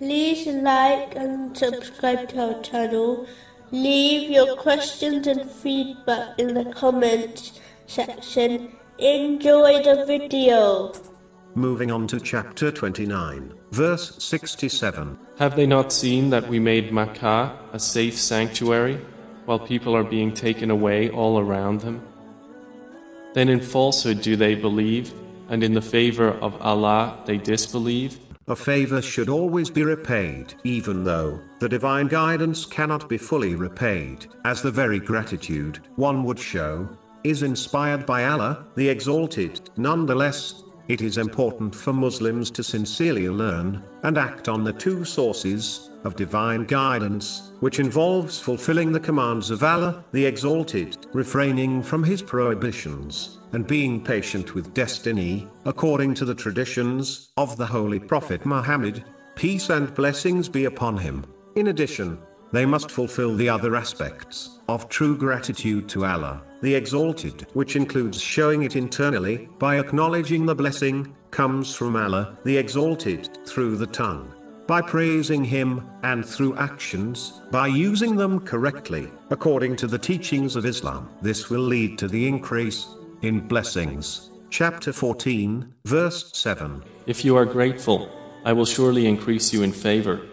like and subscribe to our channel. Leave your questions and feedback in the comments section. Enjoy the video. Moving on to chapter 29, verse 67. Have they not seen that we made Makkah a safe sanctuary, while people are being taken away all around them? Then in falsehood do they believe, and in the favor of Allah they disbelieve? A favor should always be repaid, even though the divine guidance cannot be fully repaid, as the very gratitude one would show is inspired by Allah, the Exalted. Nonetheless, it is important for Muslims to sincerely learn and act on the two sources of divine guidance, which involves fulfilling the commands of Allah, the Exalted, refraining from His prohibitions, and being patient with destiny, according to the traditions of the Holy Prophet Muhammad, peace and blessings be upon him. In addition, they must fulfill the other aspects of true gratitude to Allah, the Exalted, which includes showing it internally by acknowledging the blessing comes from Allah, the Exalted, through the tongue, by praising Him, and through actions, by using them correctly, according to the teachings of Islam. This will lead to the increase in blessings. Chapter 14, verse 7. If you are grateful, I will surely increase you in favor.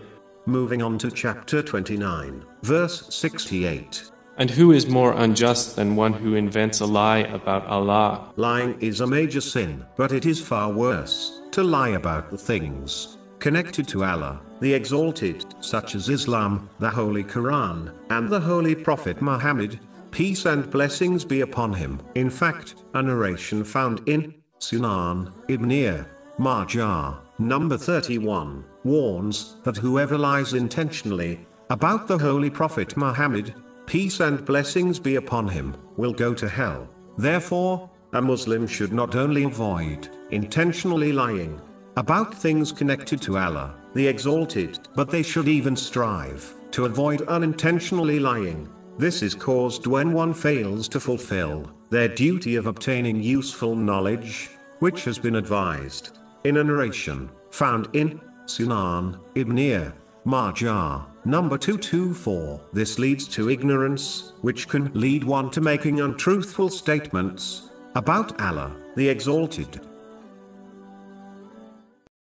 Moving on to chapter 29, verse 68. And who is more unjust than one who invents a lie about Allah? Lying is a major sin, but it is far worse to lie about the things connected to Allah, the Exalted, such as Islam, the Holy Quran, and the Holy Prophet Muhammad, peace and blessings be upon him. In fact, a narration found in Sunan Ibn Majah, number 31, warns that whoever lies intentionally about the Holy Prophet Muhammad, peace and blessings be upon him, will go to hell. Therefore, a Muslim should not only avoid intentionally lying about things connected to Allah, the Exalted, but they should even strive to avoid unintentionally lying. This is caused when one fails to fulfill their duty of obtaining useful knowledge, which has been advised in a narration found in Sunan Ibn Majah, number 224. This leads to ignorance, which can lead one to making untruthful statements about Allah, the Exalted.